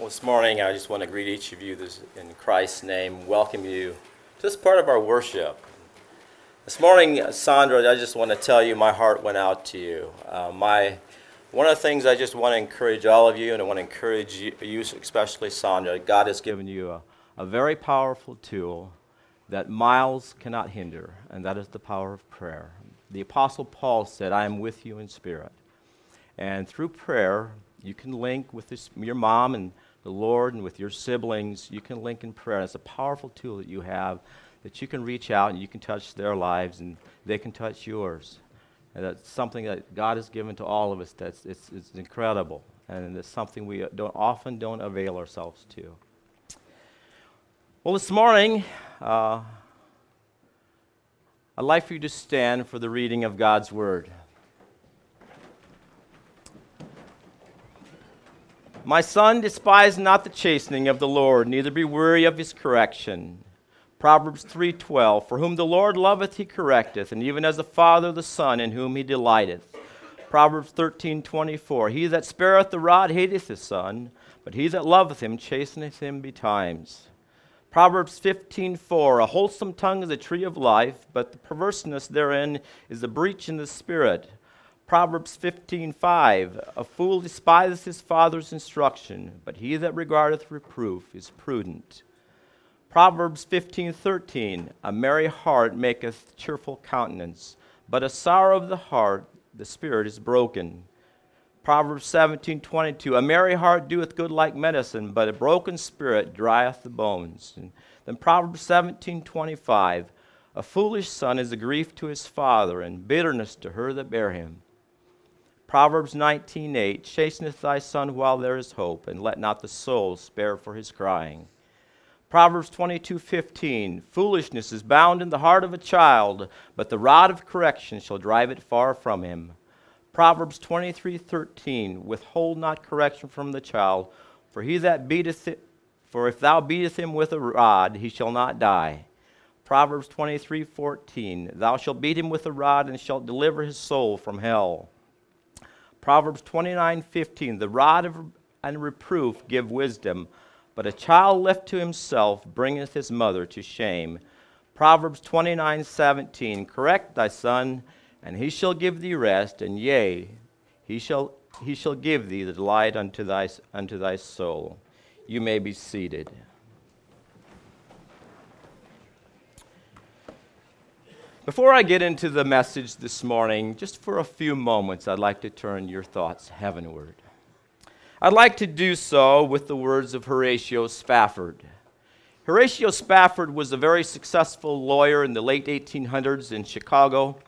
Well, this morning, I just want to greet each of you in Christ's name, welcome you to this part of our worship. This morning, Sandra, I just want to tell you my heart went out to you. Uh, my, one of the things I just want to encourage all of you, and I want to encourage you, you especially Sandra, God has given you a, a very powerful tool that miles cannot hinder, and that is the power of prayer. The Apostle Paul said, I am with you in spirit. And through prayer, you can link with this, your mom and the Lord and with your siblings, you can link in prayer. It's a powerful tool that you have that you can reach out and you can touch their lives and they can touch yours. And that's something that God has given to all of us that's it's, it's incredible. And it's something we don't, often don't avail ourselves to. Well, this morning, uh, I'd like for you to stand for the reading of God's Word. My son, despise not the chastening of the Lord, neither be weary of his correction. Proverbs 3:12 For whom the Lord loveth he correcteth, and even as a father the son in whom he delighteth. Proverbs 13:24 He that spareth the rod hateth his son, but he that loveth him chasteneth him betimes. Proverbs 15:4 A wholesome tongue is a tree of life, but the perverseness therein is a breach in the spirit. Proverbs 15:5 A fool despiseth his father's instruction, but he that regardeth reproof is prudent. Proverbs 15:13 A merry heart maketh cheerful countenance, but a sorrow of the heart the spirit is broken. Proverbs 17:22 A merry heart doeth good like medicine, but a broken spirit drieth the bones. And then Proverbs 17:25 A foolish son is a grief to his father, and bitterness to her that bare him. Proverbs 19:8 Chasteneth thy son while there is hope, and let not the soul spare for his crying. Proverbs 22:15 Foolishness is bound in the heart of a child, but the rod of correction shall drive it far from him. Proverbs 23:13 Withhold not correction from the child, for he that beateth it, for if thou beatest him with a rod, he shall not die. Proverbs 23:14 Thou shalt beat him with a rod and shalt deliver his soul from hell. Proverbs 29:15 The rod of, and reproof give wisdom, but a child left to himself bringeth his mother to shame. Proverbs 29:17 Correct thy son, and he shall give thee rest, and yea, he shall he shall give thee the delight unto thy unto thy soul. You may be seated. Before I get into the message this morning, just for a few moments, I'd like to turn your thoughts heavenward. I'd like to do so with the words of Horatio Spafford. Horatio Spafford was a very successful lawyer in the late 1800s in Chicago.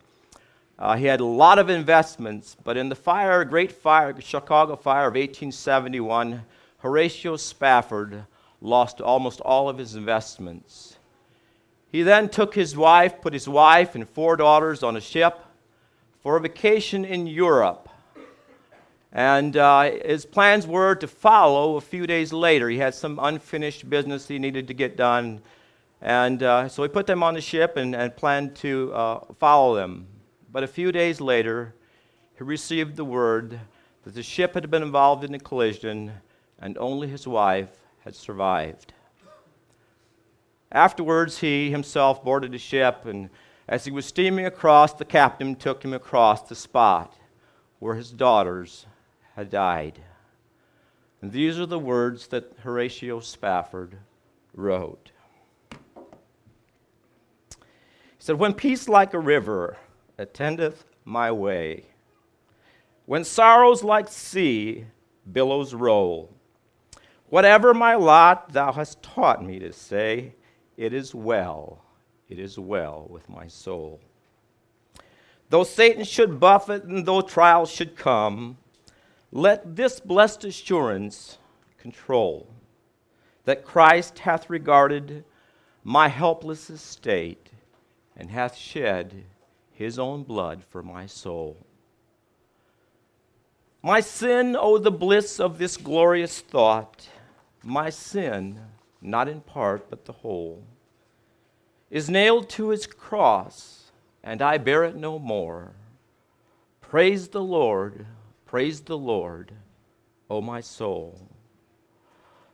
Uh, he had a lot of investments, but in the fire, great fire, the Chicago fire of 1871, Horatio Spafford lost almost all of his investments. He then took his wife, put his wife and four daughters on a ship for a vacation in Europe. And uh, his plans were to follow a few days later. He had some unfinished business he needed to get done. And uh, so he put them on the ship and, and planned to uh, follow them. But a few days later, he received the word that the ship had been involved in a collision and only his wife had survived. Afterwards, he himself boarded a ship, and as he was steaming across, the captain took him across the spot where his daughters had died. And these are the words that Horatio Spafford wrote. He said, When peace like a river attendeth my way, when sorrows like sea billows roll, whatever my lot thou hast taught me to say, it is well, it is well with my soul. Though Satan should buffet and though trials should come, let this blessed assurance control that Christ hath regarded my helpless estate and hath shed his own blood for my soul. My sin, oh, the bliss of this glorious thought, my sin, not in part, but the whole, is nailed to his cross, and I bear it no more. Praise the Lord Praise the Lord, O my soul.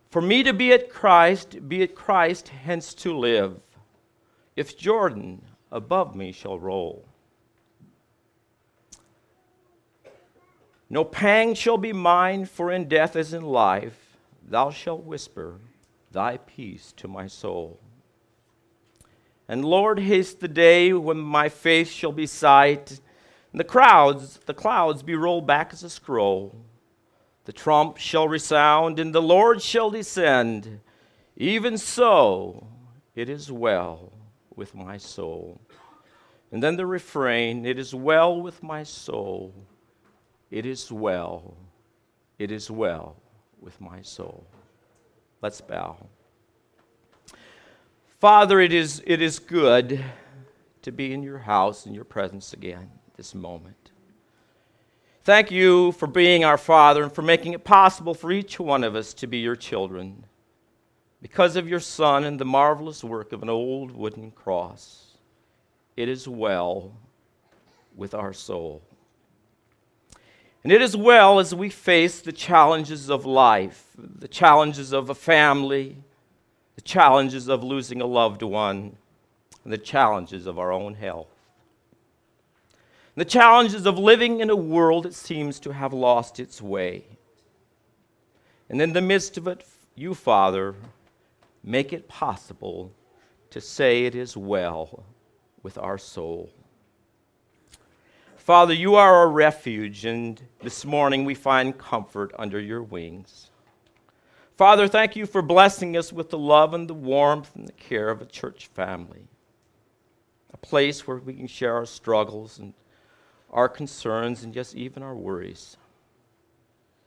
For me to be at Christ, be at Christ, hence to live. If Jordan above me shall roll. No pang shall be mine, for in death as in life, thou shalt whisper thy peace to my soul. And Lord, haste the day when my face shall be sight, and the crowds, the clouds be rolled back as a scroll. The trump shall resound, and the Lord shall descend. Even so, it is well with my soul. And then the refrain, it is well with my soul. It is well. It is well with my soul. Let's bow. Father, it is, it is good to be in your house, in your presence again this moment. Thank you for being our Father and for making it possible for each one of us to be your children because of your Son and the marvelous work of an old wooden cross. It is well with our soul. And it is well as we face the challenges of life, the challenges of a family, the challenges of losing a loved one, and the challenges of our own health. And the challenges of living in a world that seems to have lost its way. And in the midst of it, you, Father, make it possible to say it is well with our soul. Father, you are our refuge, and this morning we find comfort under your wings. Father, thank you for blessing us with the love and the warmth and the care of a church family, a place where we can share our struggles and our concerns and just even our worries.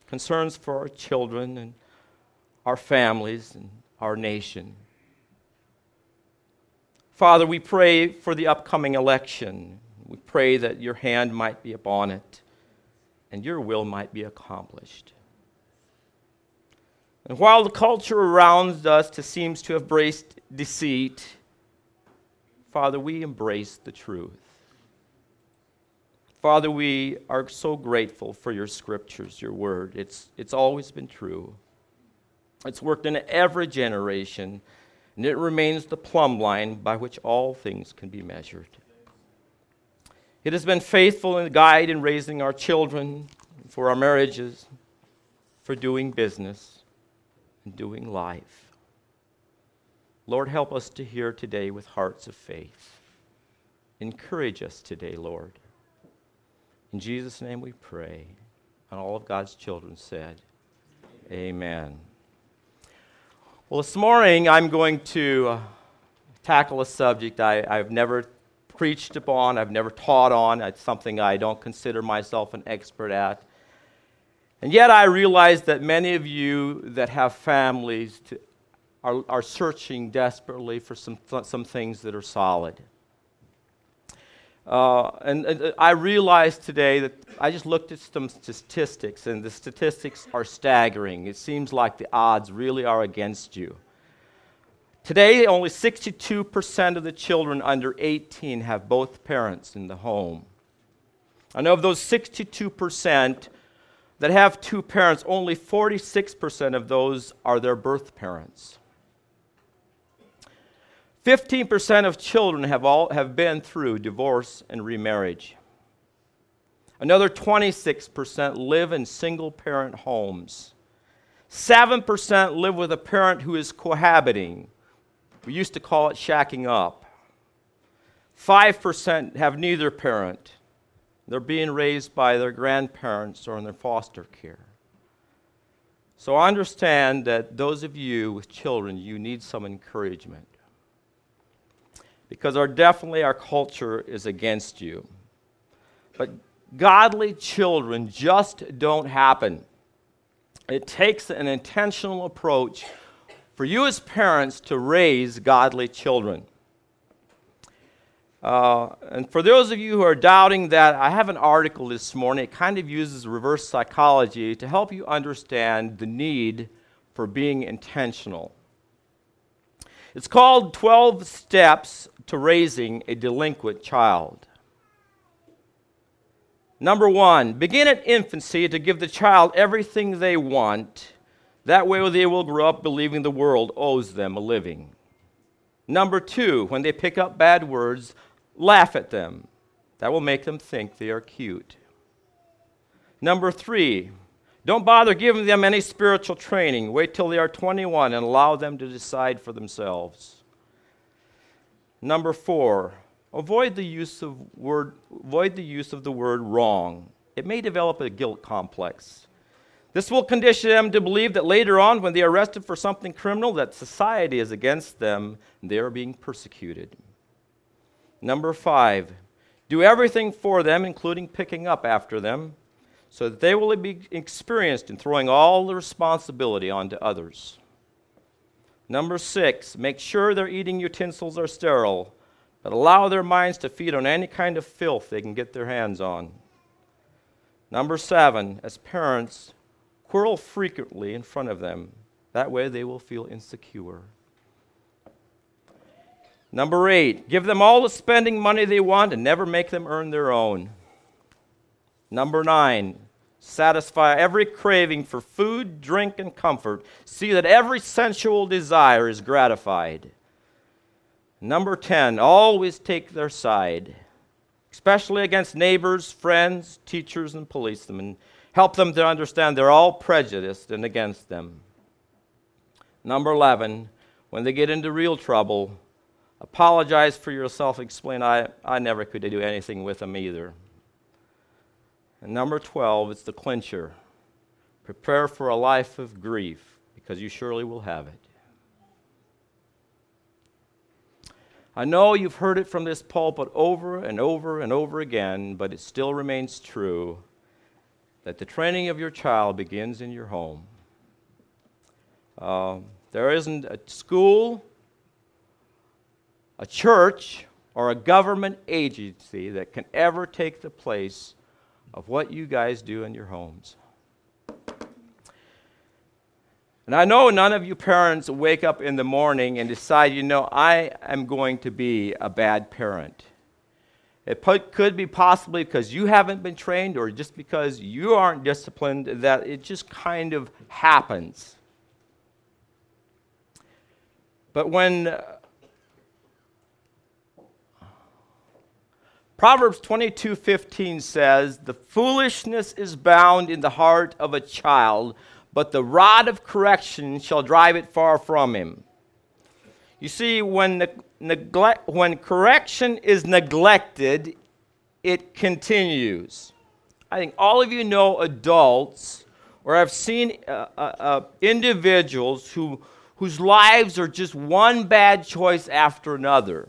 Concerns for our children and our families and our nation. Father, we pray for the upcoming election. We pray that your hand might be upon it and your will might be accomplished. And while the culture around us seems to have embraced deceit, Father, we embrace the truth. Father, we are so grateful for your scriptures, your word. It's, it's always been true. It's worked in every generation, and it remains the plumb line by which all things can be measured. It has been faithful in guide in raising our children, for our marriages, for doing business, and doing life. Lord, help us to hear today with hearts of faith. Encourage us today, Lord. In Jesus' name we pray. And all of God's children said, Amen. Well, this morning I'm going to uh, tackle a subject I, I've never preached upon, I've never taught on. It's something I don't consider myself an expert at. And yet I realize that many of you that have families to, are, are searching desperately for some, some things that are solid. Uh, and, and, I realized today that I just looked at some statistics, and the statistics are staggering. It seems like the odds really are against you. Today, only 62% of the children under 18 have both parents in the home. And of those 62% that have two parents, only 46% of those are their birth parents. 15% of children have, all, have been through divorce and remarriage. Another 26% live in single parent homes. 7% live with a parent who is cohabiting we used to call it shacking up. 5% have neither parent. They're being raised by their grandparents or in their foster care. So I understand that those of you with children, you need some encouragement. Because our definitely our culture is against you. But godly children just don't happen. It takes an intentional approach for you as parents to raise godly children. Uh, and for those of you who are doubting that, I have an article this morning. It kind of uses reverse psychology to help you understand the need for being intentional. It's called 12 Steps to Raising a Delinquent Child. Number one, begin at infancy to give the child everything they want That way they will grow up believing the world owes them a living. Number two, when they pick up bad words, laugh at them. That will make them think they are cute. Number three, don't bother giving them any spiritual training. Wait till they are 21 and allow them to decide for themselves. Number four, avoid the use of word avoid the use of the word wrong. It may develop a guilt complex. This will condition them to believe that later on, when they are arrested for something criminal, that society is against them and they are being persecuted. Number five, do everything for them, including picking up after them, so that they will be experienced in throwing all the responsibility onto others. Number six, make sure their eating utensils are sterile, but allow their minds to feed on any kind of filth they can get their hands on. Number seven, as parents, quarrel frequently in front of them. That way they will feel insecure. Number eight, give them all the spending money they want and never make them earn their own. Number nine, satisfy every craving for food, drink, and comfort. See that every sensual desire is gratified. Number 10, always take their side, especially against neighbors, friends, teachers, and policemen. Help them to understand they're all prejudiced and against them. Number 11, when they get into real trouble, apologize for yourself, explain, I, I never could do anything with them either. And number 12, it's the clincher. Prepare for a life of grief, because you surely will have it. I know you've heard it from this pulpit over and over and over again, but it still remains true that the training of your child begins in your home. Uh, there isn't a school, a church, or a government agency that can ever take the place of what you guys do in your homes. And I know none of you parents wake up in the morning and decide, you know, I am going to be a bad parent. It could be possibly because you haven't been trained or just because you aren't disciplined that it just kind of happens. But when uh, Proverbs 22:15 says, "The foolishness is bound in the heart of a child, but the rod of correction shall drive it far from him." You see, when, ne- neglect, when correction is neglected, it continues. I think all of you know adults, or I've seen uh, uh, uh, individuals who, whose lives are just one bad choice after another.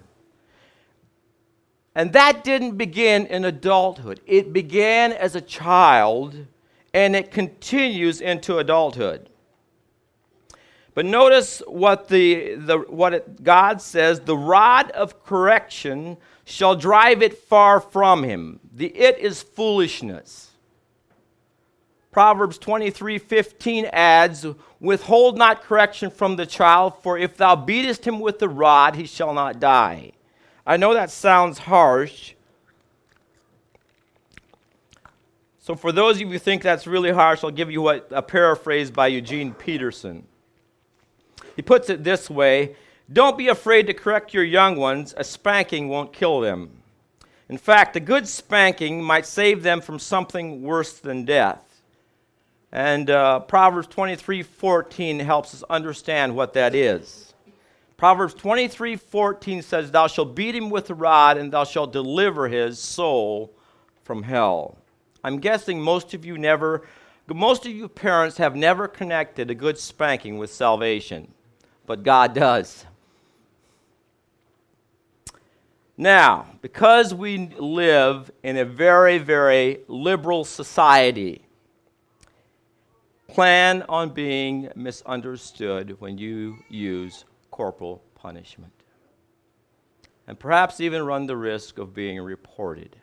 And that didn't begin in adulthood, it began as a child and it continues into adulthood. But notice what, the, the, what it, God says the rod of correction shall drive it far from him. The it is foolishness. Proverbs 23 15 adds, Withhold not correction from the child, for if thou beatest him with the rod, he shall not die. I know that sounds harsh. So, for those of you who think that's really harsh, I'll give you what, a paraphrase by Eugene Peterson. He puts it this way Don't be afraid to correct your young ones, a spanking won't kill them. In fact, a good spanking might save them from something worse than death. And uh, Proverbs 23:14 helps us understand what that is. Proverbs 23:14 says, "Thou shalt beat him with a rod, and thou shalt deliver his soul from hell." I'm guessing most of you never, most of you parents have never connected a good spanking with salvation but God does. Now, because we live in a very, very liberal society, plan on being misunderstood when you use corporal punishment. And perhaps even run the risk of being reported.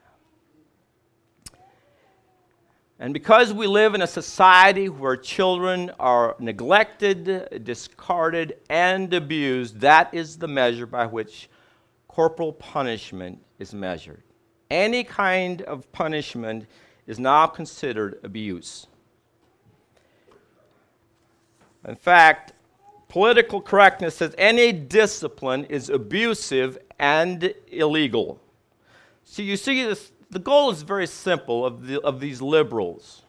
And because we live in a society where children are neglected, discarded, and abused, that is the measure by which corporal punishment is measured. Any kind of punishment is now considered abuse. In fact, political correctness says any discipline is abusive and illegal. So you see, this, the goal is very simple of, the, of these liberals,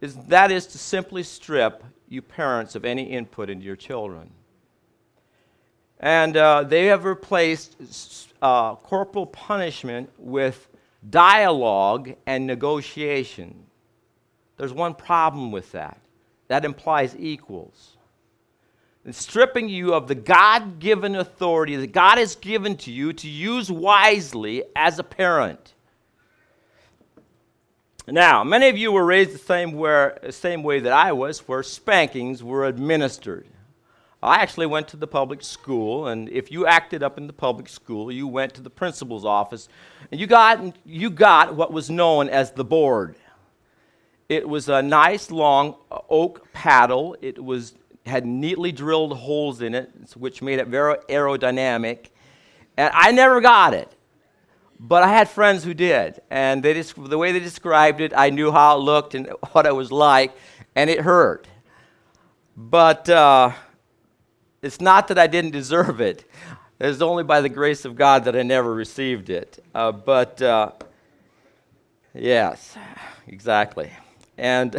is that is to simply strip you parents of any input into your children. And uh, they have replaced uh, corporal punishment with dialogue and negotiation. There's one problem with that. That implies equals. And stripping you of the God given authority that God has given to you to use wisely as a parent. Now, many of you were raised the same, where, same way that I was, where spankings were administered. I actually went to the public school, and if you acted up in the public school, you went to the principal's office, and you got, you got what was known as the board. It was a nice long uh, oak paddle. It was, had neatly drilled holes in it, which made it very aerodynamic. And I never got it. But I had friends who did. And they just, the way they described it, I knew how it looked and what it was like, and it hurt. But uh, it's not that I didn't deserve it. It's only by the grace of God that I never received it. Uh, but uh, yes, exactly. And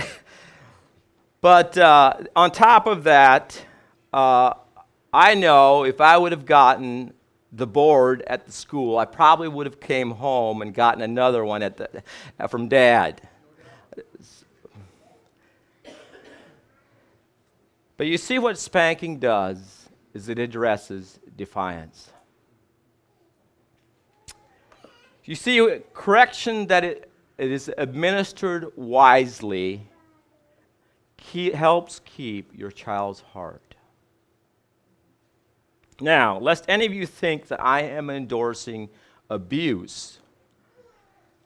but uh, on top of that, uh, I know if I would have gotten the board at the school, I probably would have came home and gotten another one at the, from dad. But you see what spanking does is it addresses defiance. You see, correction that it it is administered wisely, keep, helps keep your child's heart. Now, lest any of you think that I am endorsing abuse,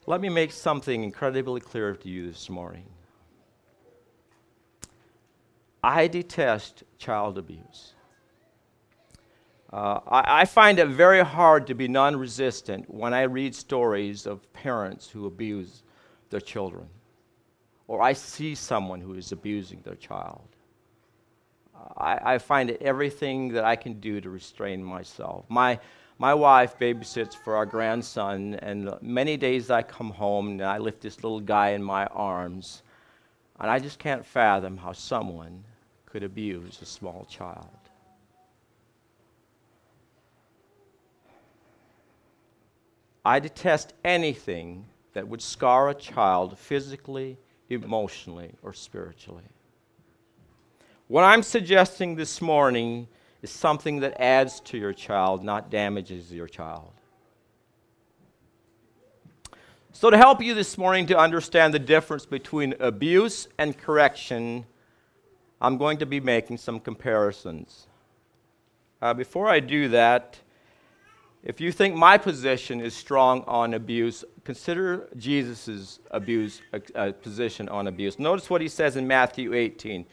let me make something incredibly clear to you this morning. I detest child abuse. Uh, I, I, find it very hard to be non resistant when I read stories of parents who abuse their children, or I see someone who is abusing their child. I, I find it everything that I can do to restrain myself. My, my wife babysits for our grandson, and many days I come home and I lift this little guy in my arms, and I just can't fathom how someone could abuse a small child. I detest anything that would scar a child physically, emotionally, or spiritually. What I'm suggesting this morning is something that adds to your child, not damages your child. So, to help you this morning to understand the difference between abuse and correction, I'm going to be making some comparisons. Uh, before I do that, if you think my position is strong on abuse, consider Jesus' abuse, uh, position on abuse. Notice what he says in Matthew 18.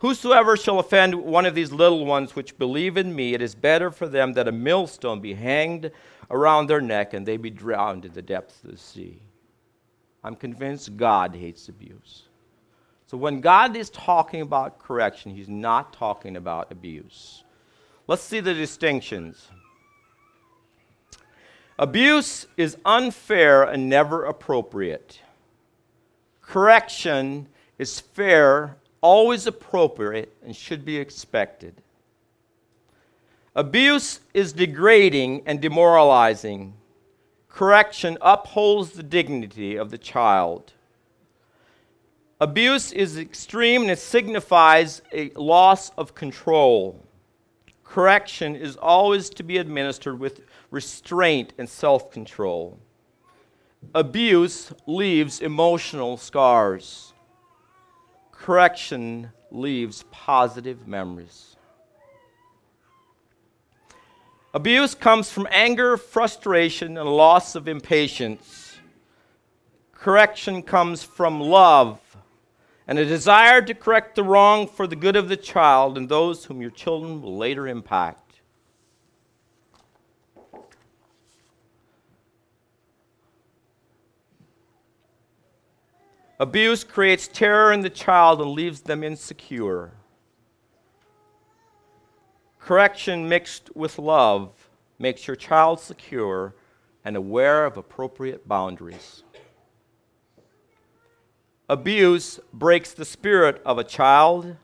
Whosoever shall offend one of these little ones which believe in me, it is better for them that a millstone be hanged around their neck and they be drowned in the depths of the sea. I'm convinced God hates abuse. So when God is talking about correction, he's not talking about abuse. Let's see the distinctions. Abuse is unfair and never appropriate. Correction is fair, always appropriate, and should be expected. Abuse is degrading and demoralizing. Correction upholds the dignity of the child. Abuse is extreme and it signifies a loss of control. Correction is always to be administered with restraint, and self control. Abuse leaves emotional scars. Correction leaves positive memories. Abuse comes from anger, frustration, and loss of impatience. Correction comes from love and a desire to correct the wrong for the good of the child and those whom your children will later impact. Abuse creates terror in the child and leaves them insecure. Correction mixed with love makes your child secure and aware of appropriate boundaries. Abuse breaks the spirit of a child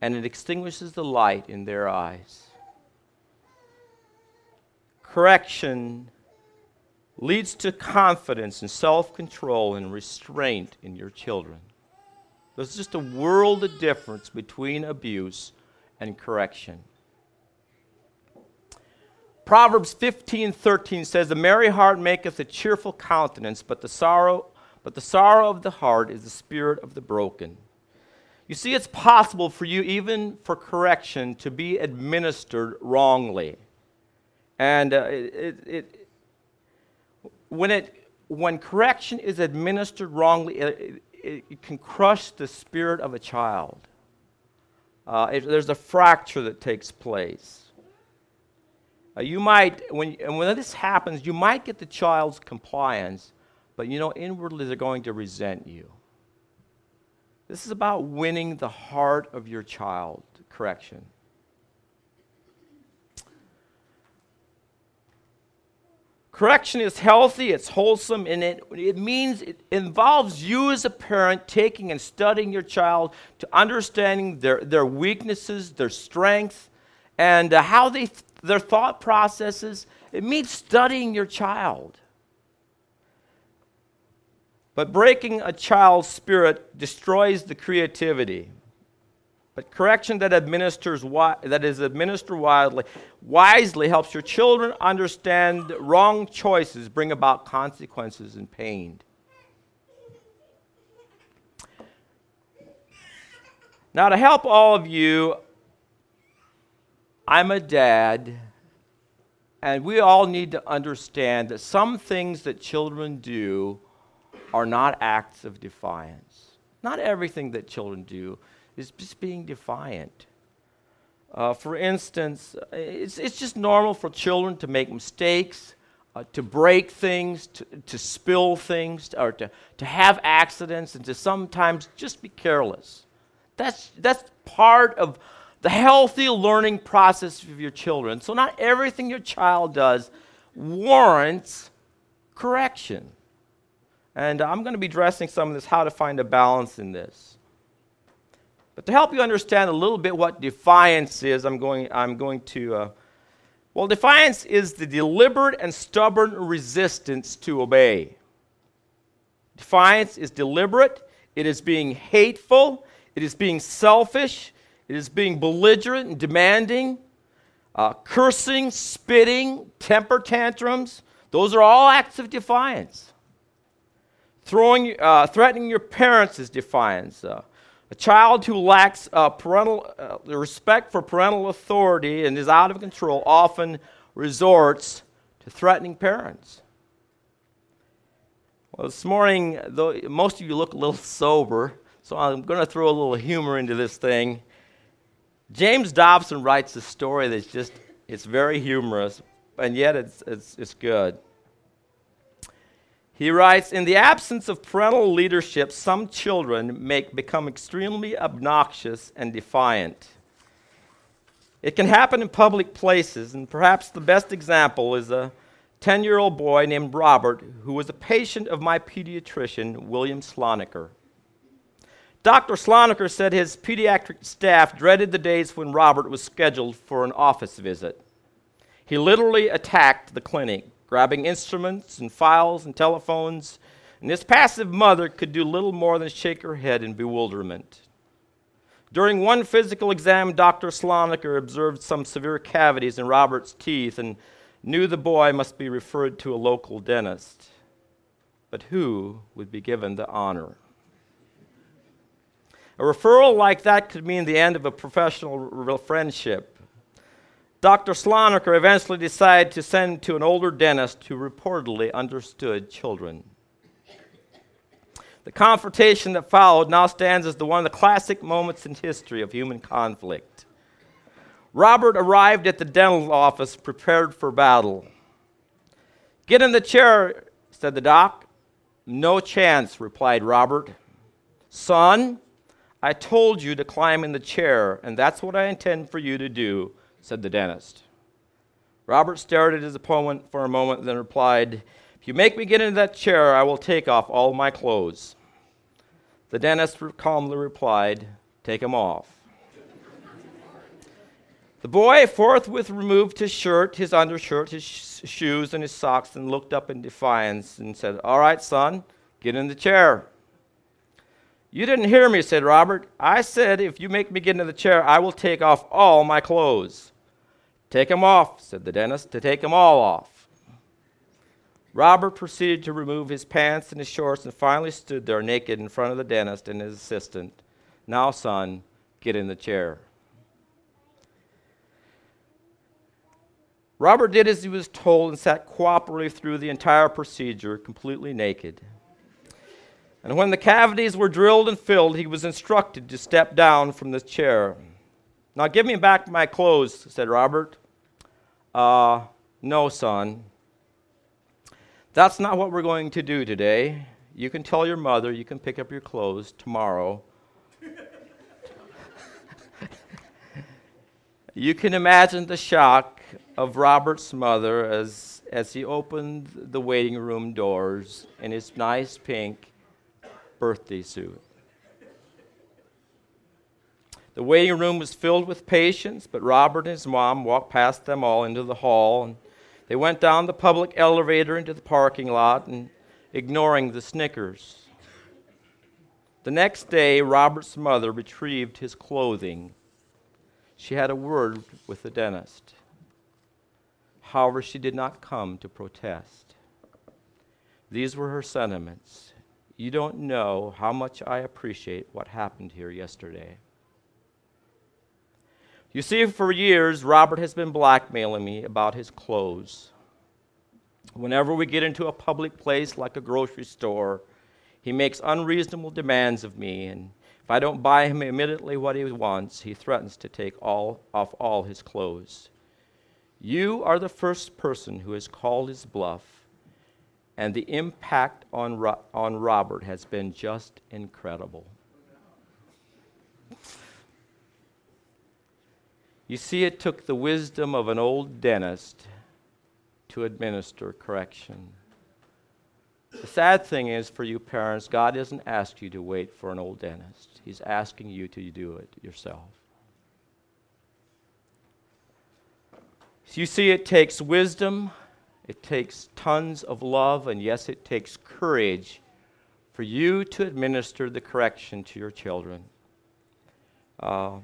and it extinguishes the light in their eyes. Correction leads to confidence and self control and restraint in your children. There's just a world of difference between abuse and correction. Proverbs 15:13 says, "The merry heart maketh a cheerful countenance, but the sorrow but the sorrow of the heart is the spirit of the broken." You see, it's possible for you, even for correction, to be administered wrongly. And uh, it, it, when, it, when correction is administered wrongly, it, it can crush the spirit of a child. Uh, there's a fracture that takes place. Uh, you might, when, and when this happens, you might get the child's compliance, but you know, inwardly they're going to resent you. This is about winning the heart of your child. Correction. Correction is healthy, it's wholesome, and it, it means it involves you as a parent taking and studying your child to understanding their, their weaknesses, their strengths, and uh, how they, their thought processes. It means studying your child. But breaking a child's spirit destroys the creativity. But correction that administers that is administered wisely, wisely helps your children understand wrong choices bring about consequences and pain. Now, to help all of you, I'm a dad, and we all need to understand that some things that children do are not acts of defiance. Not everything that children do is just being defiant. Uh, for instance, it's, it's just normal for children to make mistakes, uh, to break things, to, to spill things, or to, to have accidents, and to sometimes just be careless. That's, that's part of the healthy learning process of your children. So, not everything your child does warrants correction. And I'm going to be addressing some of this, how to find a balance in this. But to help you understand a little bit what defiance is, I'm going, I'm going to. Uh, well, defiance is the deliberate and stubborn resistance to obey. Defiance is deliberate, it is being hateful, it is being selfish, it is being belligerent and demanding, uh, cursing, spitting, temper tantrums. Those are all acts of defiance. Throwing, uh, threatening your parents is defiance. Uh, a child who lacks uh, parental uh, respect for parental authority and is out of control often resorts to threatening parents. Well, this morning, though most of you look a little sober, so I'm going to throw a little humor into this thing. James Dobson writes a story that's just, it's very humorous, and yet it's, it's, it's good. He writes In the absence of parental leadership, some children make, become extremely obnoxious and defiant. It can happen in public places, and perhaps the best example is a 10 year old boy named Robert who was a patient of my pediatrician, William Slonecker. Dr. Slonecker said his pediatric staff dreaded the days when Robert was scheduled for an office visit. He literally attacked the clinic, grabbing instruments and files and telephones, and this passive mother could do little more than shake her head in bewilderment. During one physical exam, Dr. Slonecker observed some severe cavities in Robert's teeth and knew the boy must be referred to a local dentist. But who would be given the honor? A referral like that could mean the end of a professional friendship. Dr. Slonecker eventually decided to send to an older dentist who reportedly understood children. The confrontation that followed now stands as the one of the classic moments in history of human conflict. Robert arrived at the dental office prepared for battle. Get in the chair, said the doc. No chance, replied Robert. Son, I told you to climb in the chair, and that's what I intend for you to do said the dentist. Robert stared at his opponent for a moment, then replied, If you make me get into that chair, I will take off all my clothes. The dentist calmly replied, Take them off. the boy forthwith removed his shirt, his undershirt, his sh- shoes, and his socks, and looked up in defiance and said, All right, son, get in the chair. You didn't hear me, said Robert. I said, If you make me get into the chair, I will take off all my clothes. Take them off, said the dentist, to take them all off. Robert proceeded to remove his pants and his shorts and finally stood there naked in front of the dentist and his assistant. Now, son, get in the chair. Robert did as he was told and sat cooperatively through the entire procedure, completely naked. And when the cavities were drilled and filled, he was instructed to step down from the chair. Now give me back my clothes, said Robert. Uh, no, son. That's not what we're going to do today. You can tell your mother you can pick up your clothes tomorrow. you can imagine the shock of Robert's mother as, as he opened the waiting room doors in his nice pink birthday suit. The waiting room was filled with patients, but Robert and his mom walked past them all into the hall. And they went down the public elevator into the parking lot and ignoring the Snickers. The next day, Robert's mother retrieved his clothing. She had a word with the dentist. However, she did not come to protest. These were her sentiments. You don't know how much I appreciate what happened here yesterday. You see, for years, Robert has been blackmailing me about his clothes. Whenever we get into a public place like a grocery store, he makes unreasonable demands of me, and if I don't buy him immediately what he wants, he threatens to take all off all his clothes. You are the first person who has called his bluff, and the impact on, Ro- on Robert has been just incredible. You see, it took the wisdom of an old dentist to administer correction. The sad thing is for you parents, God doesn't ask you to wait for an old dentist, He's asking you to do it yourself. So you see, it takes wisdom, it takes tons of love, and yes, it takes courage for you to administer the correction to your children. Uh,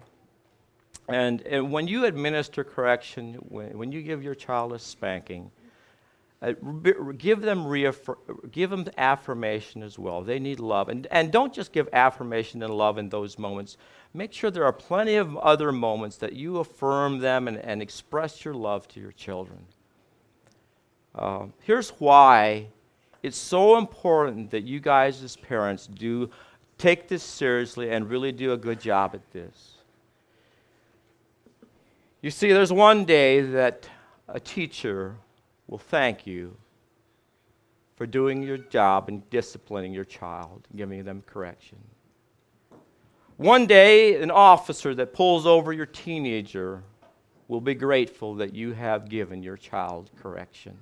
and, and when you administer correction, when, when you give your child a spanking, uh, give them reaffir- give them affirmation as well. They need love, and and don't just give affirmation and love in those moments. Make sure there are plenty of other moments that you affirm them and, and express your love to your children. Uh, here's why it's so important that you guys as parents do take this seriously and really do a good job at this. You see, there's one day that a teacher will thank you for doing your job and disciplining your child, giving them correction. One day, an officer that pulls over your teenager will be grateful that you have given your child correction.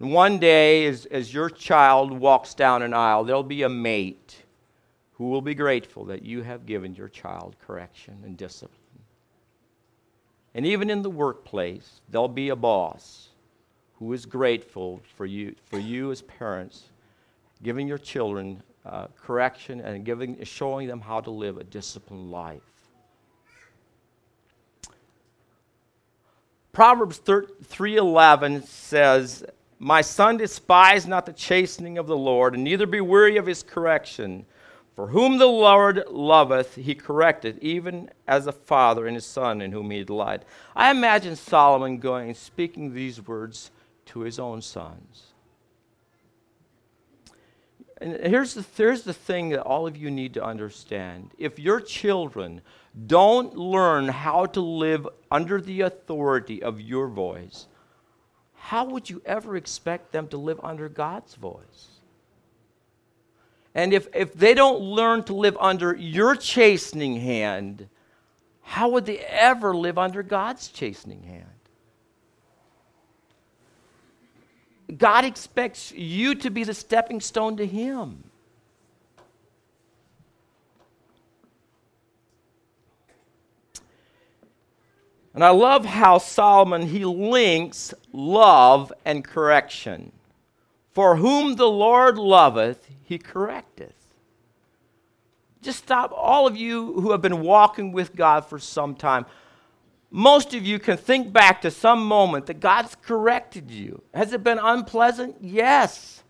And one day, as, as your child walks down an aisle, there'll be a mate who will be grateful that you have given your child correction and discipline. And even in the workplace, there'll be a boss who is grateful for you, for you as parents, giving your children uh, correction and giving, showing them how to live a disciplined life. Proverbs 3:11 says, "My son despise not the chastening of the Lord, and neither be weary of his correction." For whom the Lord loveth, he correcteth, even as a father in his son in whom he delight. I imagine Solomon going and speaking these words to his own sons. And here's the, here's the thing that all of you need to understand. If your children don't learn how to live under the authority of your voice, how would you ever expect them to live under God's voice? And if, if they don't learn to live under your chastening hand, how would they ever live under God's chastening hand? God expects you to be the stepping stone to Him. And I love how Solomon he links love and correction. For whom the Lord loveth, he correcteth. Just stop, all of you who have been walking with God for some time. Most of you can think back to some moment that God's corrected you. Has it been unpleasant? Yes.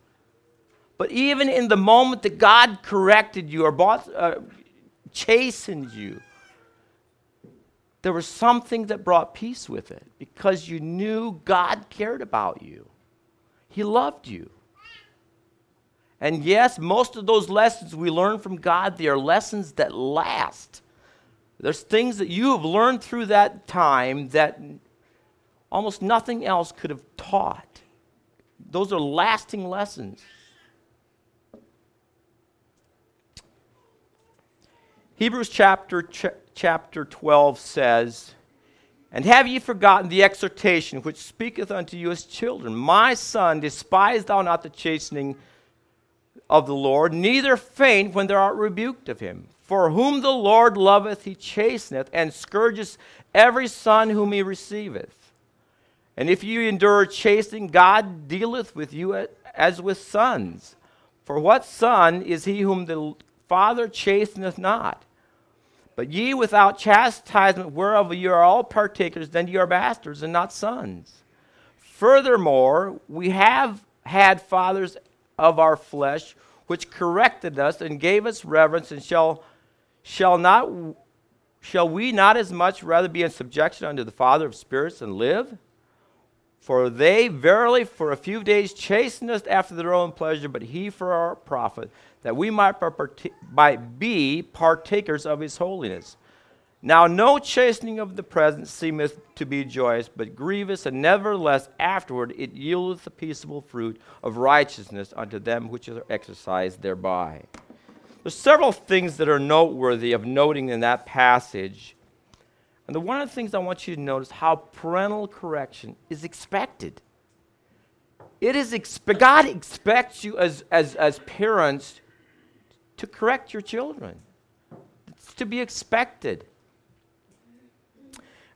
But even in the moment that God corrected you or bought, uh, chastened you, there was something that brought peace with it because you knew God cared about you. He loved you. And yes, most of those lessons we learn from God, they are lessons that last. There's things that you have learned through that time that almost nothing else could have taught. Those are lasting lessons. Hebrews chapter, ch- chapter 12 says, And have ye forgotten the exhortation which speaketh unto you as children? My son, despise thou not the chastening of the Lord, neither faint when thou art rebuked of him. For whom the Lord loveth, he chasteneth, and scourgeth every son whom he receiveth. And if you endure chastening, God dealeth with you as with sons. For what son is he whom the Father chasteneth not? But ye without chastisement, whereof ye are all partakers, then ye are bastards and not sons. Furthermore, we have had fathers of our flesh, which corrected us and gave us reverence, and shall, shall, not, shall we not as much rather be in subjection unto the Father of spirits and live? For they verily for a few days chastened us after their own pleasure, but he for our profit, that we might, be partakers of his holiness. Now, no chastening of the present seemeth to be joyous, but grievous, and nevertheless afterward it yieldeth the peaceable fruit of righteousness unto them which are exercised thereby. There's several things that are noteworthy of noting in that passage. And the one of the things I want you to notice how parental correction is expected. It is expe- God expects you as, as, as parents to correct your children. It's to be expected.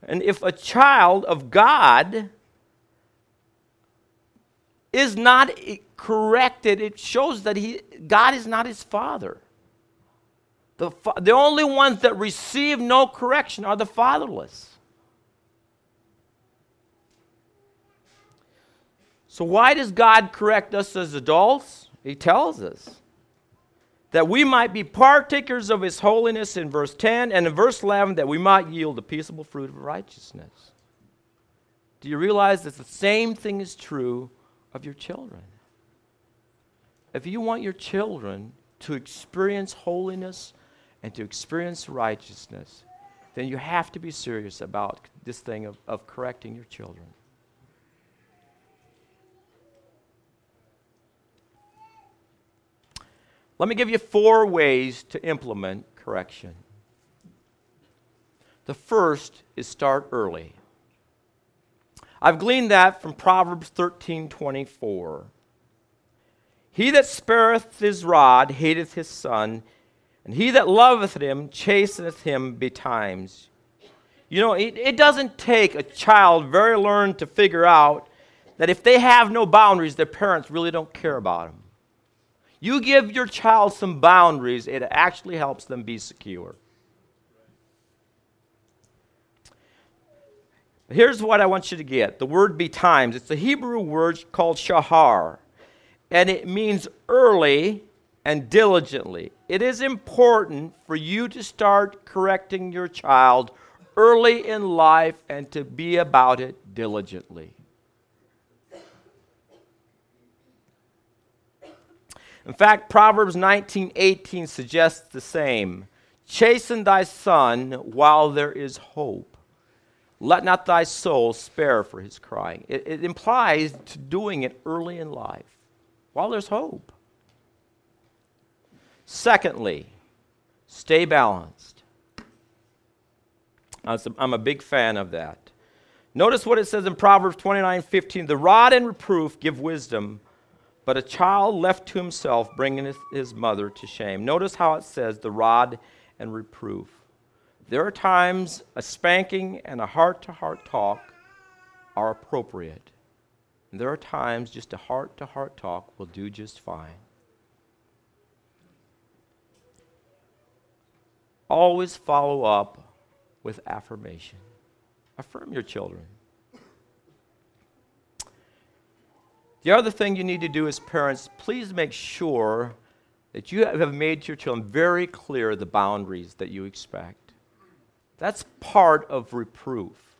And if a child of God is not corrected, it shows that he, God is not his father. The, the only ones that receive no correction are the fatherless. So, why does God correct us as adults? He tells us that we might be partakers of his holiness in verse 10, and in verse 11, that we might yield the peaceable fruit of righteousness. Do you realize that the same thing is true of your children? If you want your children to experience holiness and to experience righteousness, then you have to be serious about this thing of, of correcting your children. Let me give you four ways to implement correction. The first is start early. I've gleaned that from Proverbs 13:24. He that spareth his rod hateth his son, and he that loveth him chasteneth him betimes. You know, it, it doesn't take a child very learned to figure out that if they have no boundaries, their parents really don't care about them. You give your child some boundaries, it actually helps them be secure. Here's what I want you to get the word betimes. It's a Hebrew word called shahar, and it means early and diligently. It is important for you to start correcting your child early in life and to be about it diligently. In fact, Proverbs 19:18 suggests the same. Chasten thy son while there is hope. Let not thy soul spare for his crying. It, it implies to doing it early in life while there's hope. Secondly, stay balanced. I'm a big fan of that. Notice what it says in Proverbs 29 15. The rod and reproof give wisdom, but a child left to himself bringeth his mother to shame. Notice how it says the rod and reproof. There are times a spanking and a heart to heart talk are appropriate. And there are times just a heart to heart talk will do just fine. Always follow up with affirmation. Affirm your children. The other thing you need to do as parents, please make sure that you have made to your children very clear the boundaries that you expect. That's part of reproof.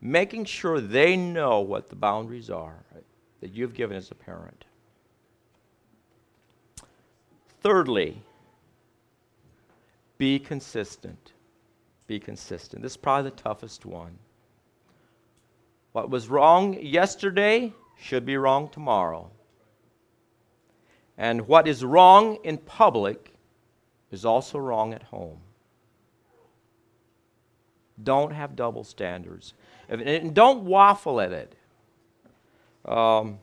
Making sure they know what the boundaries are that you've given as a parent. Thirdly, be consistent. Be consistent. This is probably the toughest one. What was wrong yesterday should be wrong tomorrow. And what is wrong in public is also wrong at home. Don't have double standards. And don't waffle at it. Um,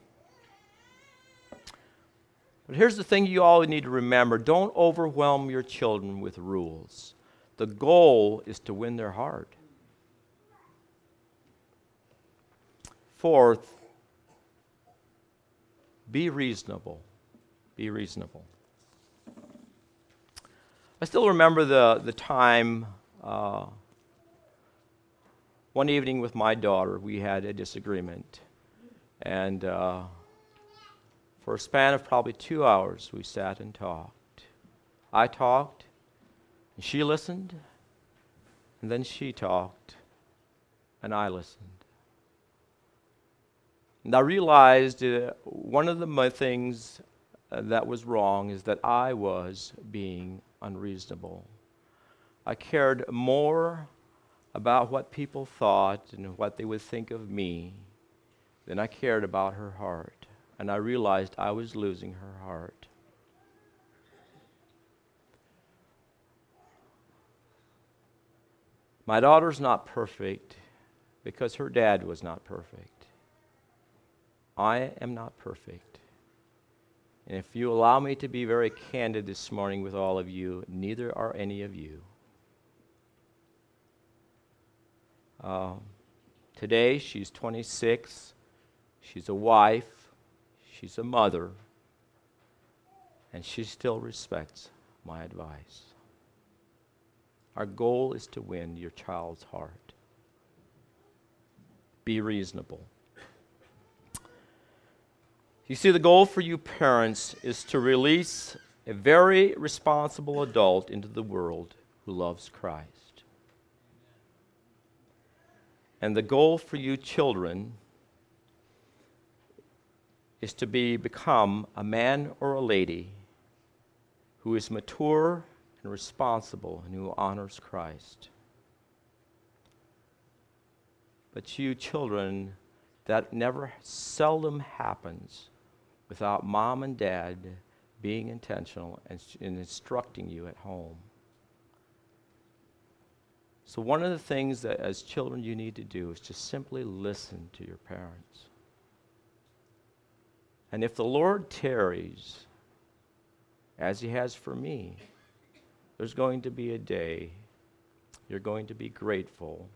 but here's the thing you all need to remember don't overwhelm your children with rules. The goal is to win their heart. Fourth, be reasonable. Be reasonable. I still remember the, the time uh, one evening with my daughter, we had a disagreement. And uh, for a span of probably two hours, we sat and talked. I talked, and she listened, and then she talked, and I listened. And I realized uh, one of the things uh, that was wrong is that I was being unreasonable. I cared more about what people thought and what they would think of me than I cared about her heart. And I realized I was losing her heart. My daughter's not perfect because her dad was not perfect. I am not perfect. And if you allow me to be very candid this morning with all of you, neither are any of you. Uh, today, she's 26. She's a wife. She's a mother. And she still respects my advice. Our goal is to win your child's heart. Be reasonable. You see, the goal for you parents is to release a very responsible adult into the world who loves Christ. And the goal for you children is to be become a man or a lady who is mature and responsible and who honors Christ. But you children, that never seldom happens without mom and dad being intentional and, and instructing you at home. So, one of the things that as children you need to do is just simply listen to your parents. And if the Lord tarries, as He has for me, there's going to be a day you're going to be grateful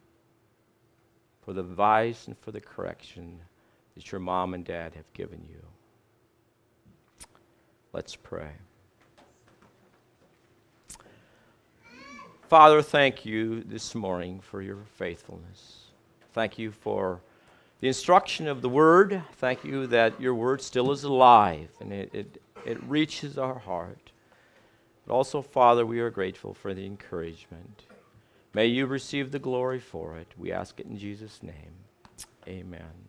for the advice and for the correction that your mom and dad have given you. Let's pray. Father, thank you this morning for your faithfulness. Thank you for the instruction of the word. Thank you that your word still is alive and it, it, it reaches our heart. But also, Father, we are grateful for the encouragement. May you receive the glory for it. We ask it in Jesus' name. Amen.